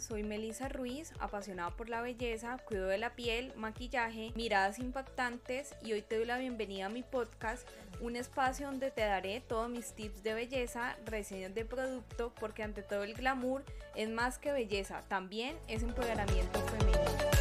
Soy Melissa Ruiz, apasionada por la belleza, cuido de la piel, maquillaje, miradas impactantes y hoy te doy la bienvenida a mi podcast, un espacio donde te daré todos mis tips de belleza, reseñas de producto, porque ante todo el glamour es más que belleza, también es empoderamiento femenino.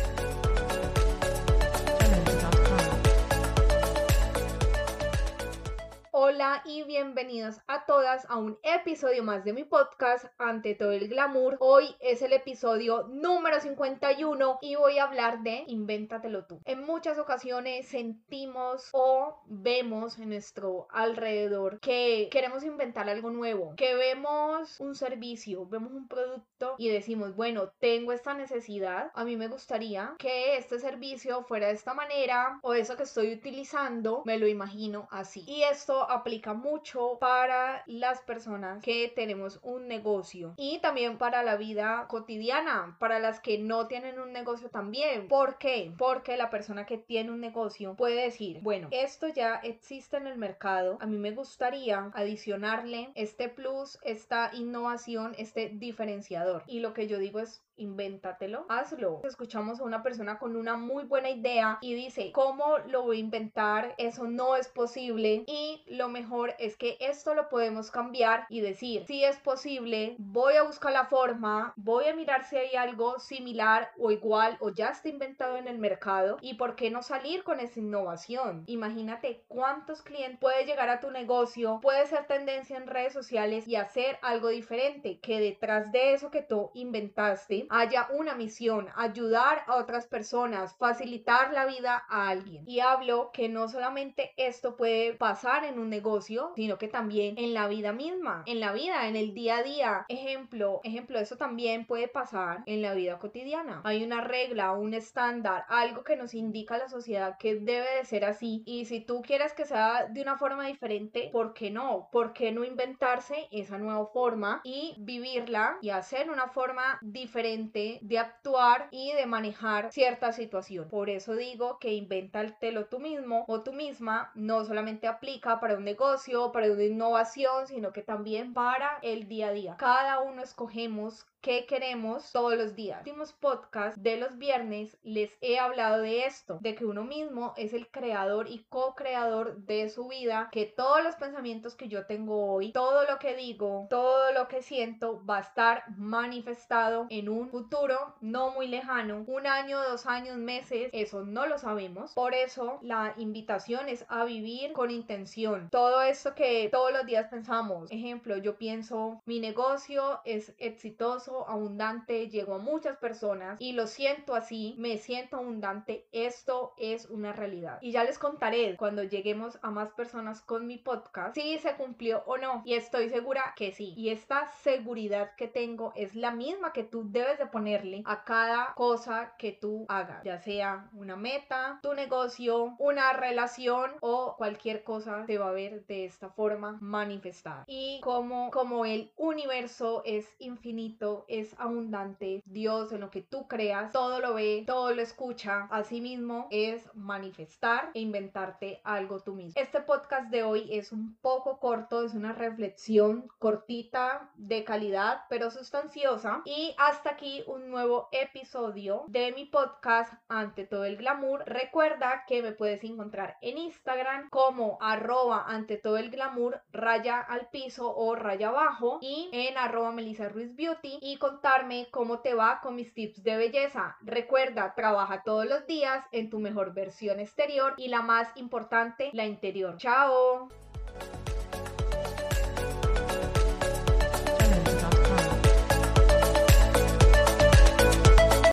Hola y bienvenidos a todas a un episodio más de mi podcast Ante todo el glamour. Hoy es el episodio número 51 y voy a hablar de Invéntatelo tú. En muchas ocasiones sentimos o vemos en nuestro alrededor que queremos inventar algo nuevo, que vemos un servicio, vemos un producto y decimos, bueno, tengo esta necesidad, a mí me gustaría que este servicio fuera de esta manera o eso que estoy utilizando, me lo imagino así. Y esto aplica mucho para las personas que tenemos un negocio y también para la vida cotidiana, para las que no tienen un negocio también. ¿Por qué? Porque la persona que tiene un negocio puede decir, bueno, esto ya existe en el mercado, a mí me gustaría adicionarle este plus, esta innovación, este diferenciador. Y lo que yo digo es, invéntatelo, hazlo. Escuchamos a una persona con una muy buena idea y dice, ¿cómo lo voy a inventar? Eso no es posible y lo mejor es que esto lo podemos cambiar y decir, si es posible, voy a buscar la forma, voy a mirar si hay algo similar o igual o ya está inventado en el mercado y por qué no salir con esa innovación. Imagínate cuántos clientes puede llegar a tu negocio, puede ser tendencia en redes sociales y hacer algo diferente, que detrás de eso que tú inventaste haya una misión, ayudar a otras personas, facilitar la vida a alguien. Y hablo que no solamente esto puede pasar en un negocio, sino que también en la vida misma, en la vida, en el día a día. Ejemplo, ejemplo, eso también puede pasar en la vida cotidiana. Hay una regla, un estándar, algo que nos indica la sociedad que debe de ser así. Y si tú quieres que sea de una forma diferente, ¿por qué no? ¿Por qué no inventarse esa nueva forma y vivirla y hacer una forma diferente? de actuar y de manejar cierta situación. Por eso digo que invéntatelo tú mismo o tú misma no solamente aplica para un negocio, para una innovación, sino que también para el día a día. Cada uno escogemos qué queremos todos los días. En los últimos podcasts de los viernes les he hablado de esto, de que uno mismo es el creador y co-creador de su vida, que todos los pensamientos que yo tengo hoy, todo lo que digo, todo lo que siento va a estar manifestado en un futuro no muy lejano, un año, dos años, meses, eso no lo sabemos. Por eso la invitación es a vivir con intención. Todo esto que todos los días pensamos, ejemplo, yo pienso mi negocio es exitoso, abundante, llego a muchas personas y lo siento así, me siento abundante, esto es una realidad. Y ya les contaré cuando lleguemos a más personas con mi podcast si se cumplió o no. Y estoy segura que sí. Y esta seguridad que tengo es la misma que tú debes de ponerle a cada cosa que tú hagas, ya sea una meta, tu negocio, una relación o cualquier cosa se va a ver de esta forma manifestada. Y como, como el universo es infinito, es abundante. Dios en lo que tú creas, todo lo ve, todo lo escucha. Asimismo es manifestar e inventarte algo tú mismo. Este podcast de hoy es un poco corto, es una reflexión cortita, de calidad, pero sustanciosa. Y hasta aquí un nuevo episodio de mi podcast Ante todo el glamour. Recuerda que me puedes encontrar en Instagram como arroba ante todo el glamour raya al piso o raya abajo y en arroba Melissa Ruiz Beauty y contarme cómo te va con mis tips de belleza. Recuerda, trabaja todos los días en tu mejor versión exterior y la más importante, la interior. Chao.